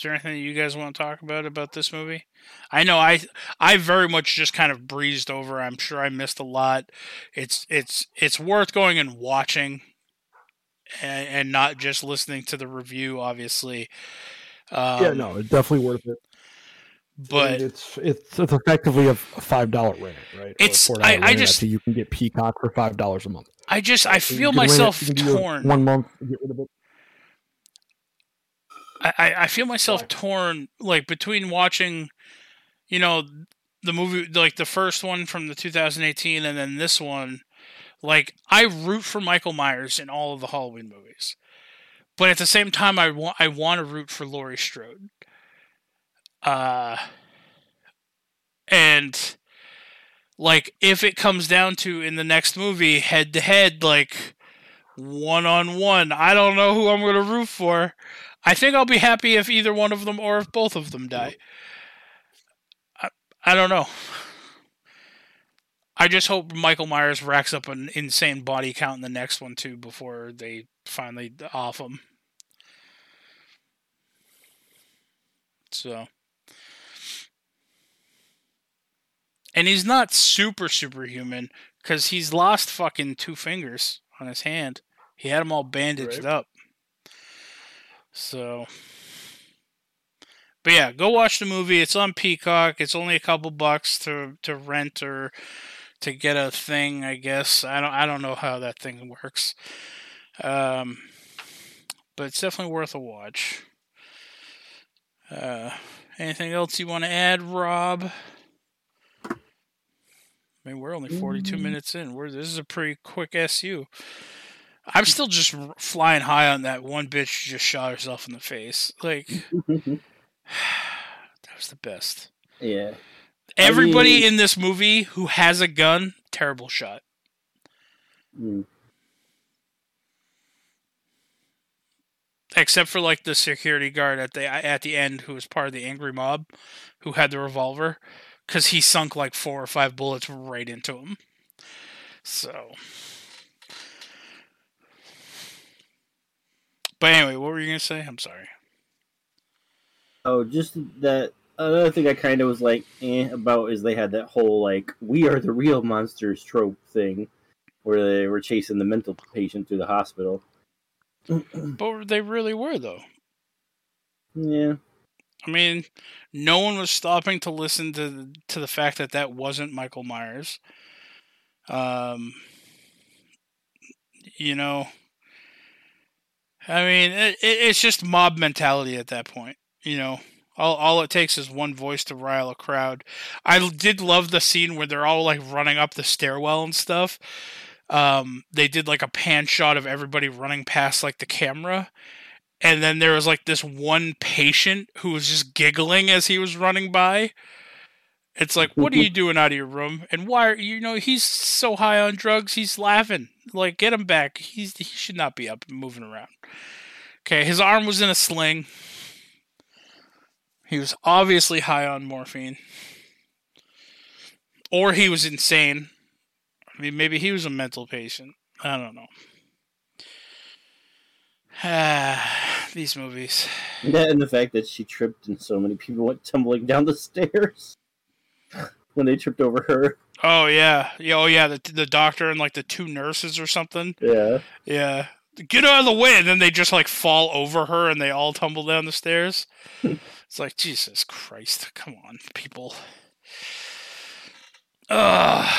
is there anything that you guys want to talk about about this movie? I know I I very much just kind of breezed over. I'm sure I missed a lot. It's it's it's worth going and watching, and, and not just listening to the review. Obviously, um, yeah, no, it's definitely worth it. But mean, it's it's it's effectively a five dollar rent, right? It's- $4 I- I just- you can get Peacock for five dollars a month. I just I So feel can rent it- myself you can do it torn. One month, get rid of it. I, I feel myself torn like between watching, you know, the movie like the first one from the 2018 and then this one. Like I root for Michael Myers in all of the Halloween movies, but at the same time I want I want to root for Laurie Strode. Uh, and like if it comes down to in the next movie head to head like one on one, I don't know who I'm gonna root for. I think I'll be happy if either one of them or if both of them die. I, I don't know. I just hope Michael Myers racks up an insane body count in the next one too before they finally off him. So. And he's not super superhuman because he's lost fucking two fingers on his hand. He had them all bandaged Right. up. So, but yeah, go watch the movie. It's on Peacock. It's only a couple bucks to to rent or to get a thing. I guess I don't I don't know how that thing works. Um, but it's definitely worth a watch. Uh, anything else you want to add, Rob? I mean, we're only 42 Mm. minutes in. We're this is a pretty quick SU. I'm still just r- flying high on that one bitch who just shot herself in the face. Like that was the best. yeah. Everybody mean- in this movie who has a gun, terrible shot. Mm. Except for like the security guard at the at the end who was part of the angry mob who had the revolver cuz he sunk like four or five bullets right into him. So But anyway, what were you going to say? I'm sorry. Oh, just that another thing I kind of was like eh, about is they had that whole like we are the real monsters trope thing, where they were chasing the mental patient through the hospital. But they really were though. Yeah, I mean, no one was stopping to listen to the, to the fact that that wasn't Michael Myers. Um, you know, I mean, it, it, it's just mob mentality at that point. You know, all all it takes is one voice to rile a crowd. I did love the scene where they're all like running up the stairwell and stuff. Um, they did like a pan shot of everybody running past like the camera, and then there was like this one patient who was just giggling as he was running by. It's like, what are you doing out of your room? And why are you know he's so high on drugs, he's laughing. Like, get him back. He's he should not be up and moving around. Okay, his arm was in a sling. He was obviously high on morphine, or he was insane. I mean, maybe he was a mental patient. I don't know. Ah, these movies. that and the fact that she tripped and so many people went tumbling down the stairs when they tripped over her. Oh yeah, yeah. Oh yeah. The the doctor and like the two nurses or something. Yeah, Yeah. Get out of the way, and then they just like fall over her, and they all tumble down the stairs. it's like Jesus Christ! Come on, people. Uh,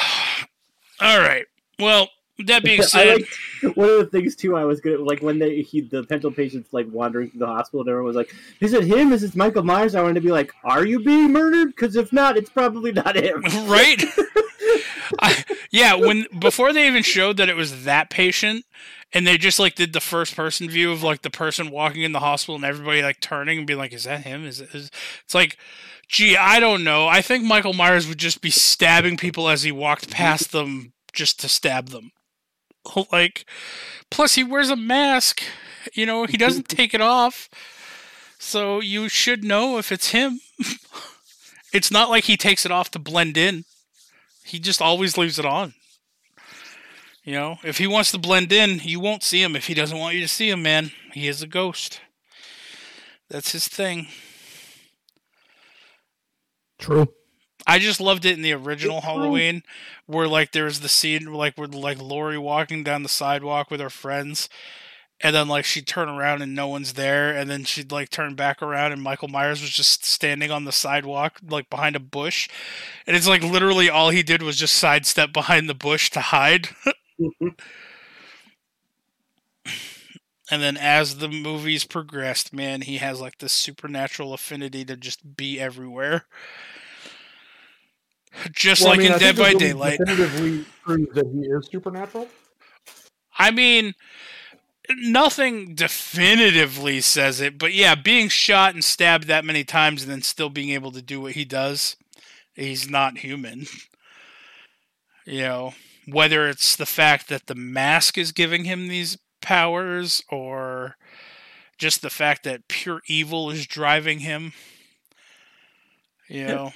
all right. Well, That being said, like one of the things too. I was gonna like when they he the mental patient's like wandering through the hospital, and everyone was like, "Is it him? Is it Michael Myers?" I wanted to be like, "Are you being murdered? Because if not, it's probably not him." right? I, yeah, when before they even showed that it was that patient, and they just like did the first person view of like the person walking in the hospital and everybody like turning and being like, "Is that him?" Is it? Is... It's like, gee, I don't know. I think Michael Myers would just be stabbing people as he walked past them just to stab them. Like, plus he wears a mask. You know, he doesn't take it off. So you should know if it's him. it's not like he takes it off to blend in. He just always leaves it on. You know, if he wants to blend in, you won't see him. If he doesn't want you to see him, man, he is a ghost. That's his thing. True. I just loved it in the original Halloween, where like there was the scene like where like Laurie walking down the sidewalk with her friends, and then like she'd turn around and no one's there, and then she'd like turn back around and Michael Myers was just standing on the sidewalk like behind a bush, and it's like literally all he did was just sidestep behind the bush to hide. Mm-hmm. and then as the movies progressed, man, he has like this supernatural affinity to just be everywhere. Just Well, I like mean, in think Dead by Daylight. definitively proves that he is supernatural. I mean, nothing definitively says it, but yeah, being shot and stabbed that many times and then still being able to do what he does, he's not human. You know, whether it's the fact that the mask is giving him these powers or just the fact that pure evil is driving him. You know,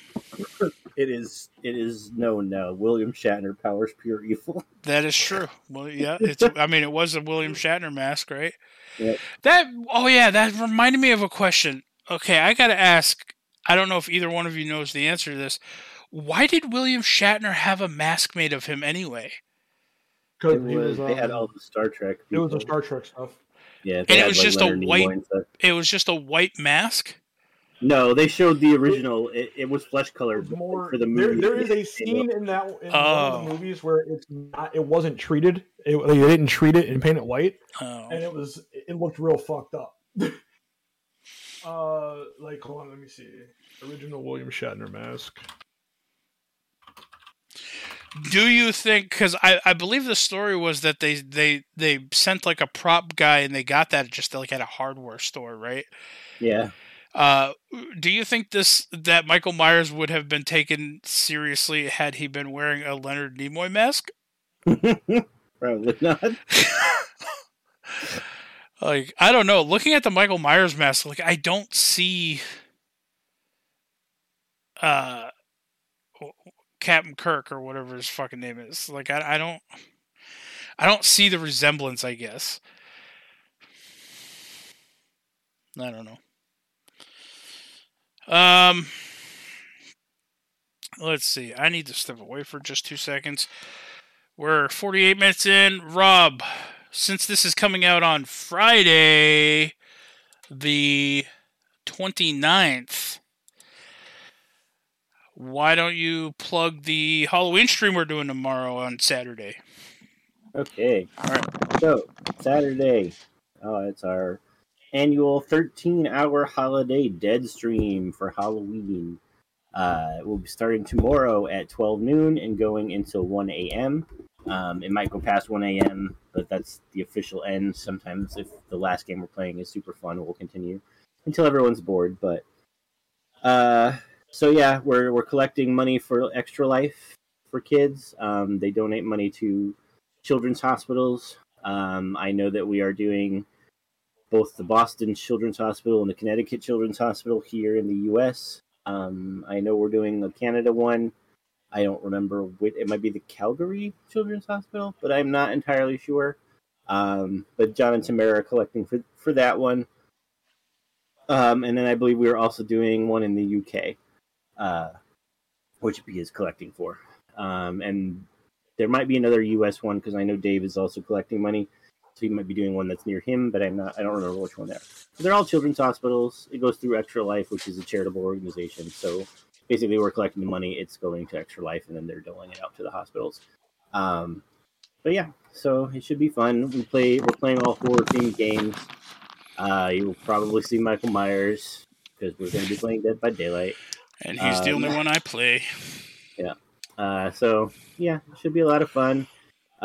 It is it is known now. William Shatner powers pure evil. That is true. Well, yeah, it's. I mean, it was a William Shatner mask, right? Yep. That. Oh yeah, that reminded me of a question. Okay, I got to ask. I don't know if either one of you knows the answer to this. Why did William Shatner have a mask made of him anyway? Because It he was, was, they had um, all the Star Trek. it was a. Star Trek stuff. Yeah, And it was like, just a Leonard Nimoy white- It was just a white mask. No, they showed the original. It, it was flesh colored More for the there, movie. there is a scene in that in one Oh. of the movies where it's not. It wasn't treated. It, like, they didn't treat it and paint it white, Oh, and it was. It looked real fucked up. uh, like hold on, let me see. Original William Shatner mask. do you think? Because I, I believe the story was that they they they sent like a prop guy and they got that just like at a hardware store, right? Yeah, Uh, do you think this that Michael Myers would have been taken seriously had he been wearing a Leonard Nimoy mask? probably not. Like I don't know. Looking at the Michael Myers mask, like I don't see uh Captain Kirk or whatever his fucking name is. Like I I don't I don't see the resemblance, I guess. I don't know. Um let's see. I need to step away for just 2 seconds. We're 48 minutes in. Rob, since this is coming out on Friday, the 29th, why don't you plug the Halloween stream we're doing tomorrow on Saturday? Okay. All right. So Saturday, oh, it's our annual 13-hour holiday dead stream for Halloween. Uh, we'll be starting tomorrow at 12 noon and going until 1 a.m. Um, it might go past 1 a.m., but that's the official end. Sometimes, if the last game we're playing is super fun, we'll continue until everyone's bored. But uh, so yeah, we're we're collecting money for Extra Life for kids. Um, they donate money to children's hospitals. Um, I know that we are doing both the Boston Children's Hospital and the Connecticut Children's Hospital here in the U.S. Um, I know we're doing a Canada one. I don't remember which. It might be the Calgary Children's Hospital, but I'm not entirely sure. Um, but John and Tamara are collecting for for that one. Um, and then I believe we are also doing one in the UK, uh, which he is collecting for. Um, and there might be another U.S. one because I know Dave is also collecting money, so he might be doing one that's near him, but I'm not. I don't remember which one they're. They're all children's hospitals. It goes through Extra Life, which is a charitable organization. So basically, we're collecting the money. It's going to Extra Life, and then they're doling it out to the hospitals. Um, but yeah, so it should be fun. We play. We're playing all horror themed games. Uh, you will probably see Michael Myers because we're going to be playing Dead by Daylight. And he's the Um, only one I play. Yeah. Uh, so yeah, it should be a lot of fun.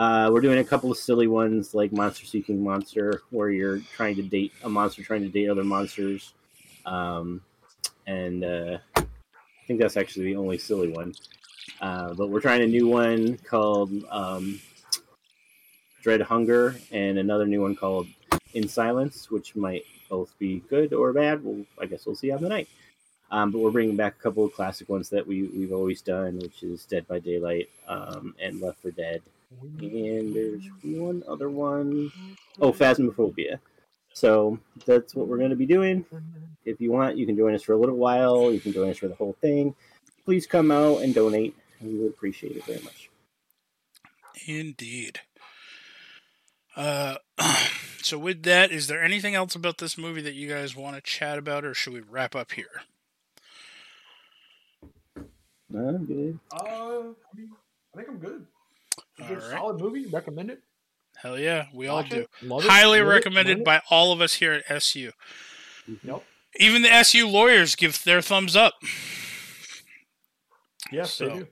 Uh, we're doing a couple of silly ones like Monster Seeking Monster, where you're trying to date a monster trying to date other monsters. Um, and uh, I think that's actually the only silly one. Uh, but we're trying a new one called um, Dread Hunger, and another new one called In Silence, which might both be good or bad. Well, I guess we'll see on the night. Um, but we're bringing back a couple of classic ones that we we've always done, which is Dead by Daylight um, and Left 4 Dead. And there's one other one. Oh, Phasmophobia. So that's what we're going to be doing. If you want, you can join us for a little while. You can join us for the whole thing. Please come out and donate. We would appreciate it very much. Indeed. Uh, so with that, is there anything else about this movie that you guys want to chat about, or should we wrap up here? Uh, good. Uh, I mean, I think I'm good. It's a good, All right. solid movie. Recommend it. Hell yeah, we all do. it, love Highly it, recommended it. by all of us here at SU. Yep. Even the SU lawyers give their thumbs up. Yes, So- they do.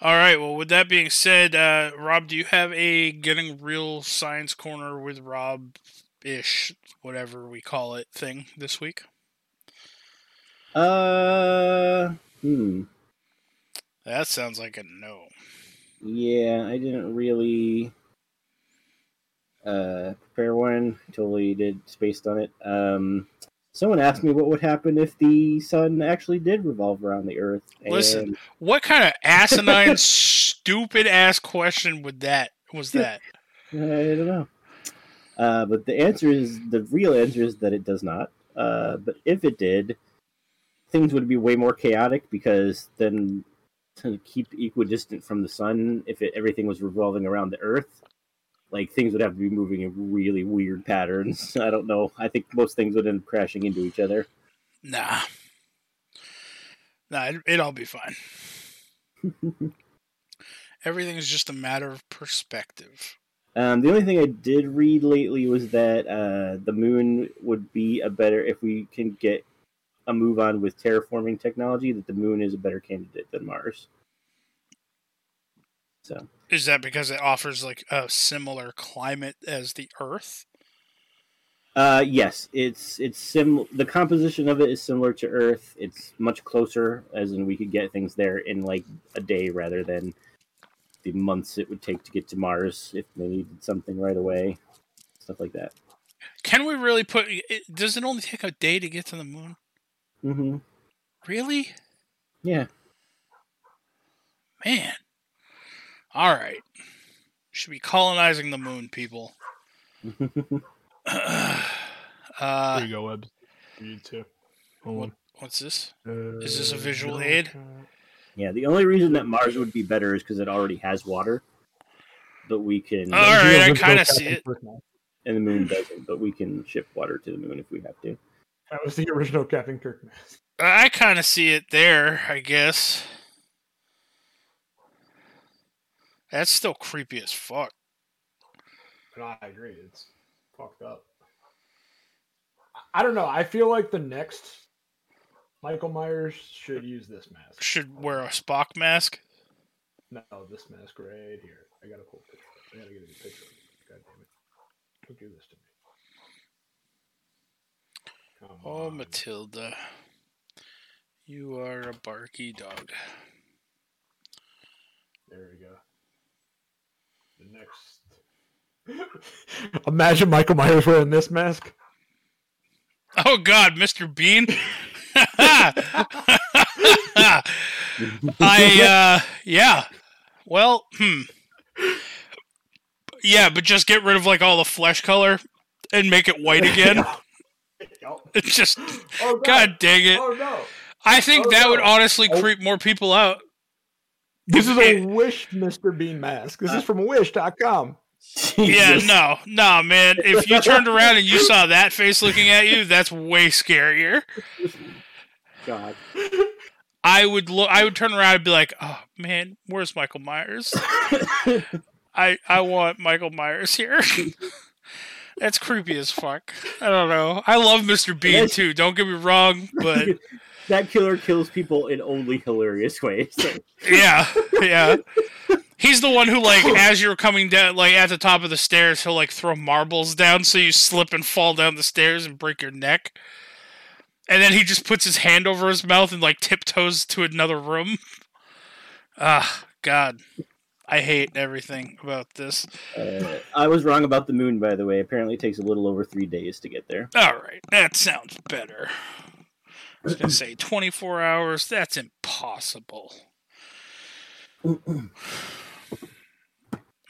All right. Well, with that being said, uh, Rob, do you have a getting real science corner with Rob ish, whatever we call it, thing this week? Uh, hmm. That sounds like a no. Yeah, I didn't really uh, prepare one. Totally did spaced on it. Um, someone asked me what would happen if the sun actually did revolve around the Earth. And Listen. What kind of asinine, stupid ass question would that was that? I don't know. Uh, but the answer is the real answer is that it does not. Uh, but if it did, things would be way more chaotic because then to keep equidistant from the sun, if it, everything was revolving around the Earth, like things would have to be moving in really weird patterns. I don't know. I think most things would end up crashing into each other. Nah. Nah, it, it'd all be fine. everything is just a matter of perspective. Um, the only thing I did read lately was that uh, the moon would be a better if we can get a move on with terraforming technology. That the moon is a better candidate than Mars. So Is that because it offers like a similar climate as the Earth? Uh, yes, it's it's sim. The composition of it is similar to Earth. It's much closer, as in we could get things there in like a day rather than the months it would take to get to Mars if they needed something right away, stuff like that. Can we really put? Does it only take a day to get to the moon? Mm-hmm. Really, Yeah. man. All right, should be colonizing the moon, people. There uh, you go, Webs. You too. Hold what, what's this? on. Is this a Uh, visual no, aid? uh, yeah. The only reason that Mars would be better is because it already has water, but we can, All right, I kinda see it. Kirk now. and the moon doesn't. But we can ship water to the moon if we have to. That was the original Captain Kirk mask. I kind of see it there. I guess that's still creepy as fuck. And I agree. It's fucked up. I- don't know. I feel like the next Michael Myers should use this mask. Should wear a Spock mask. No, this mask right here. I pull a picture. I gotta get a good picture. of it. God damn it! Don't do this to me. Come Oh, on. Matilda, you are a barky dog. There we go. The next. Imagine Michael Myers wearing this mask. Oh God, Mr. Bean. I uh yeah. Well, hmm. Yeah, but just get rid of like all the flesh color and make it white again. It's just Oh, God dang it. Oh no! I think Oh, that would honestly Oh. creep more people out. This is a Wish Mr. Bean mask. This is uh. from Wish.com. Yeah, no, no, man. If you turned around and you saw that face looking at you, that's way scarier. God. I would look. I would turn around and be like, "Oh man, where's Michael Myers?" I I want Michael Myers here. That's creepy as fuck. I don't know. I love Mr. Bean too. Don't get me wrong, but that killer kills people in only hilarious ways. yeah, yeah. He's the one who, like, as you're coming down, like at the top of the stairs, he'll like throw marbles down so you slip and fall down the stairs and break your neck. And then he just puts his hand over his mouth and like tiptoes to another room. Ah, God, I hate everything about this. Uh, I was wrong about the moon, by the way. Apparently, it takes a little over three days to get there. All right, that sounds better. I was gonna say 24 hours. That's impossible.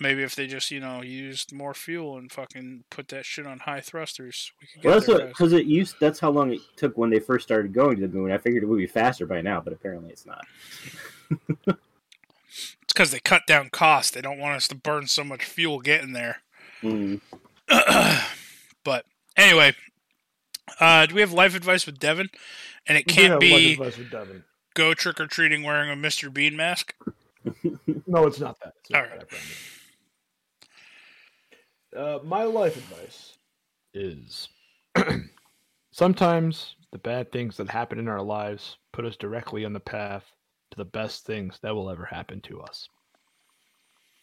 Maybe if they just, you know, used more fuel and fucking put that shit on high thrusters, we could get Well, that's because it used. That's how long it took when they first started going to the moon. I figured it would be faster by now, but apparently it's not. It's because they cut down costs. They don't want us to burn so much fuel getting there. Mm. but anyway, uh, do we have life advice with Devin? And it can't be life advice with Devin. go trick or treating wearing a Mr. Bean mask. No, it's not that. It's not All right. that, Uh, my life advice is sometimes the bad things that happen in our lives put us directly on the path to the best things that will ever happen to us.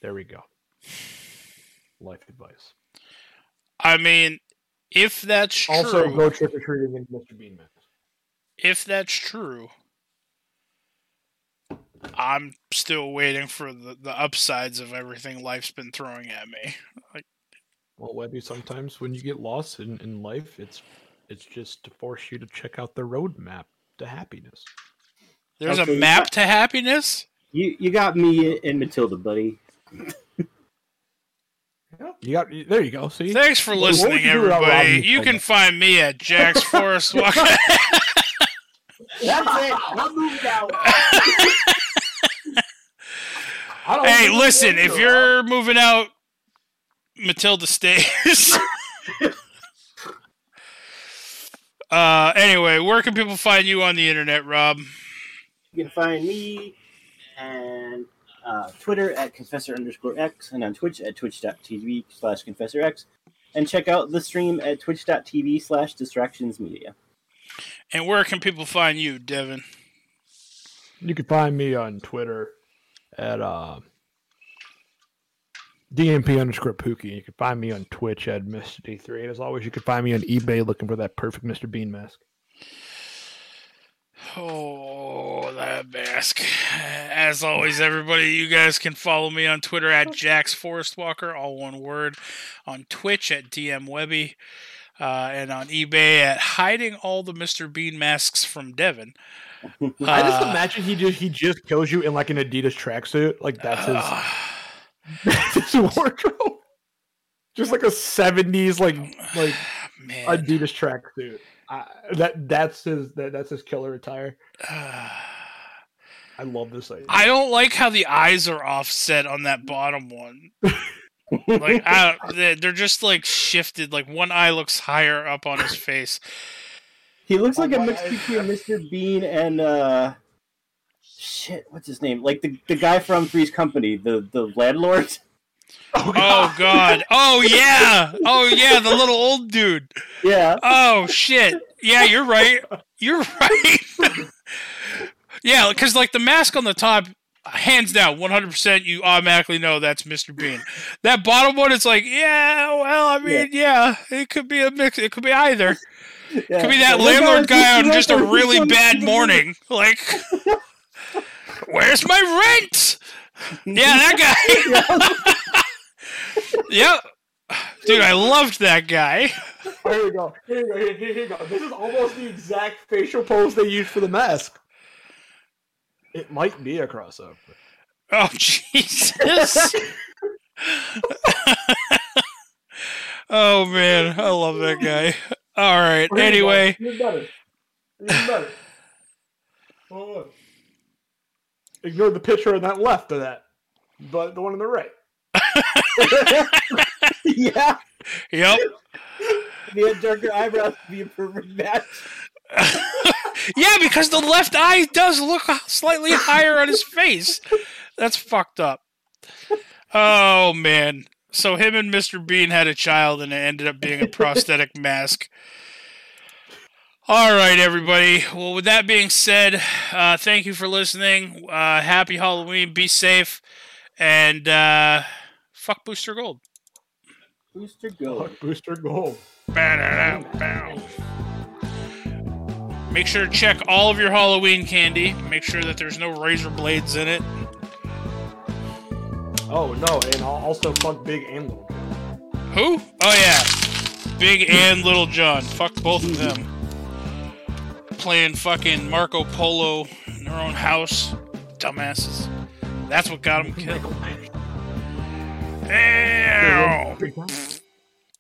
There we go. Life advice. I mean, if that's true, Also, go trick or treating in Mr. Bean mask. if that's true, I'm still waiting for the, the upsides of everything life's been throwing at me. Like, Well, Webby, sometimes when you get lost in, in life, it's it's just to force you to check out the roadmap to happiness. There's Okay, a map got- to happiness. You you got me and Matilda, buddy. You got there. You go. See, Thanks for What- what would listening, you everybody. You can find me at Jack's Forest Walk. That's it. We'll move now. I don't hey, listen, if you're moving out, Matilda stays. uh, anyway, where can people find you on the internet, Rob? You can find me and uh, Twitter at confessor underscore x and on Twitch at twitch.tv slash confessor x. And check out the stream at twitch.tv slash distractions media. And where can people find you, Devin? You can find me on Twitter at uh, DMP underscore Pookie. You can find me on Twitch at Mr. D3. And as always, you can find me on eBay looking for that perfect Mr. Bean mask. Oh, that mask. As always, everybody, you guys can follow me on Twitter at Jax Forest Walker, all one word. On Twitch at DM Webby. Uh, and on eBay at hiding all the Mr. Bean masks from Devin. I just Uh, imagine he just he just kills you in like an Adidas tracksuit. Like that's his, uh, that's his wardrobe. Just like a seventies like like man. Adidas tracksuit. Uh, that that's his that, that's his killer attire. I love this idea. I don't like how the eyes are offset on that bottom one. Like I, they- they're just like shifted. Like one eye looks higher up on his face. He looks like a Oh, mix between Mr. Bean and uh shit, what's his name? Like the, the guy from Three's Company, the the landlord. Oh god. Oh yeah. Oh yeah. The little old dude. Yeah. Oh shit. Yeah, you're right. You're right. yeah, because like the mask on the top, hands down, 100%, you automatically know that's Mr. Bean. That bottom one, it's like, yeah, well, I mean, yeah, it could be a mix. It could be either. yeah. Could be that Like, landlord "Oh, guy on just a really bad morning. Like, where's my rent? Yeah, that guy. yep. Dude, I loved that guy. Here you go. Here you go. Here, here you go. This is almost the exact facial pose they used for the mask. It might be a crossover. Oh, Jesus. oh, man. I love that guy. All right. Here you go. Anyway. Even better. Even better. Hold on. Ignore the picture on that left of that, but the one on the right. yeah. Yep. If he had darker eyebrows, it'd be a perfect match. yeah, because the left eye does look slightly higher on his face. That's fucked up. Oh man. So him and Mr. Bean had a child and it ended up being a prosthetic mask. All right, everybody. Well, with that being said, uh, thank you for listening. Uh, happy Halloween. Be safe. And uh, fuck Booster Gold. Booster Gold. Fuck Booster Gold. Ba-da-da-bow. Make sure to check all of your Halloween candy. Make sure that there's no razor blades in it. Oh no, and al- also fuck Big and Little. John. Who? Oh yeah, Big and Little John. Fuck both of them. Playing fucking Marco Polo in their own house. Dumbasses. That's what got them killed. Time.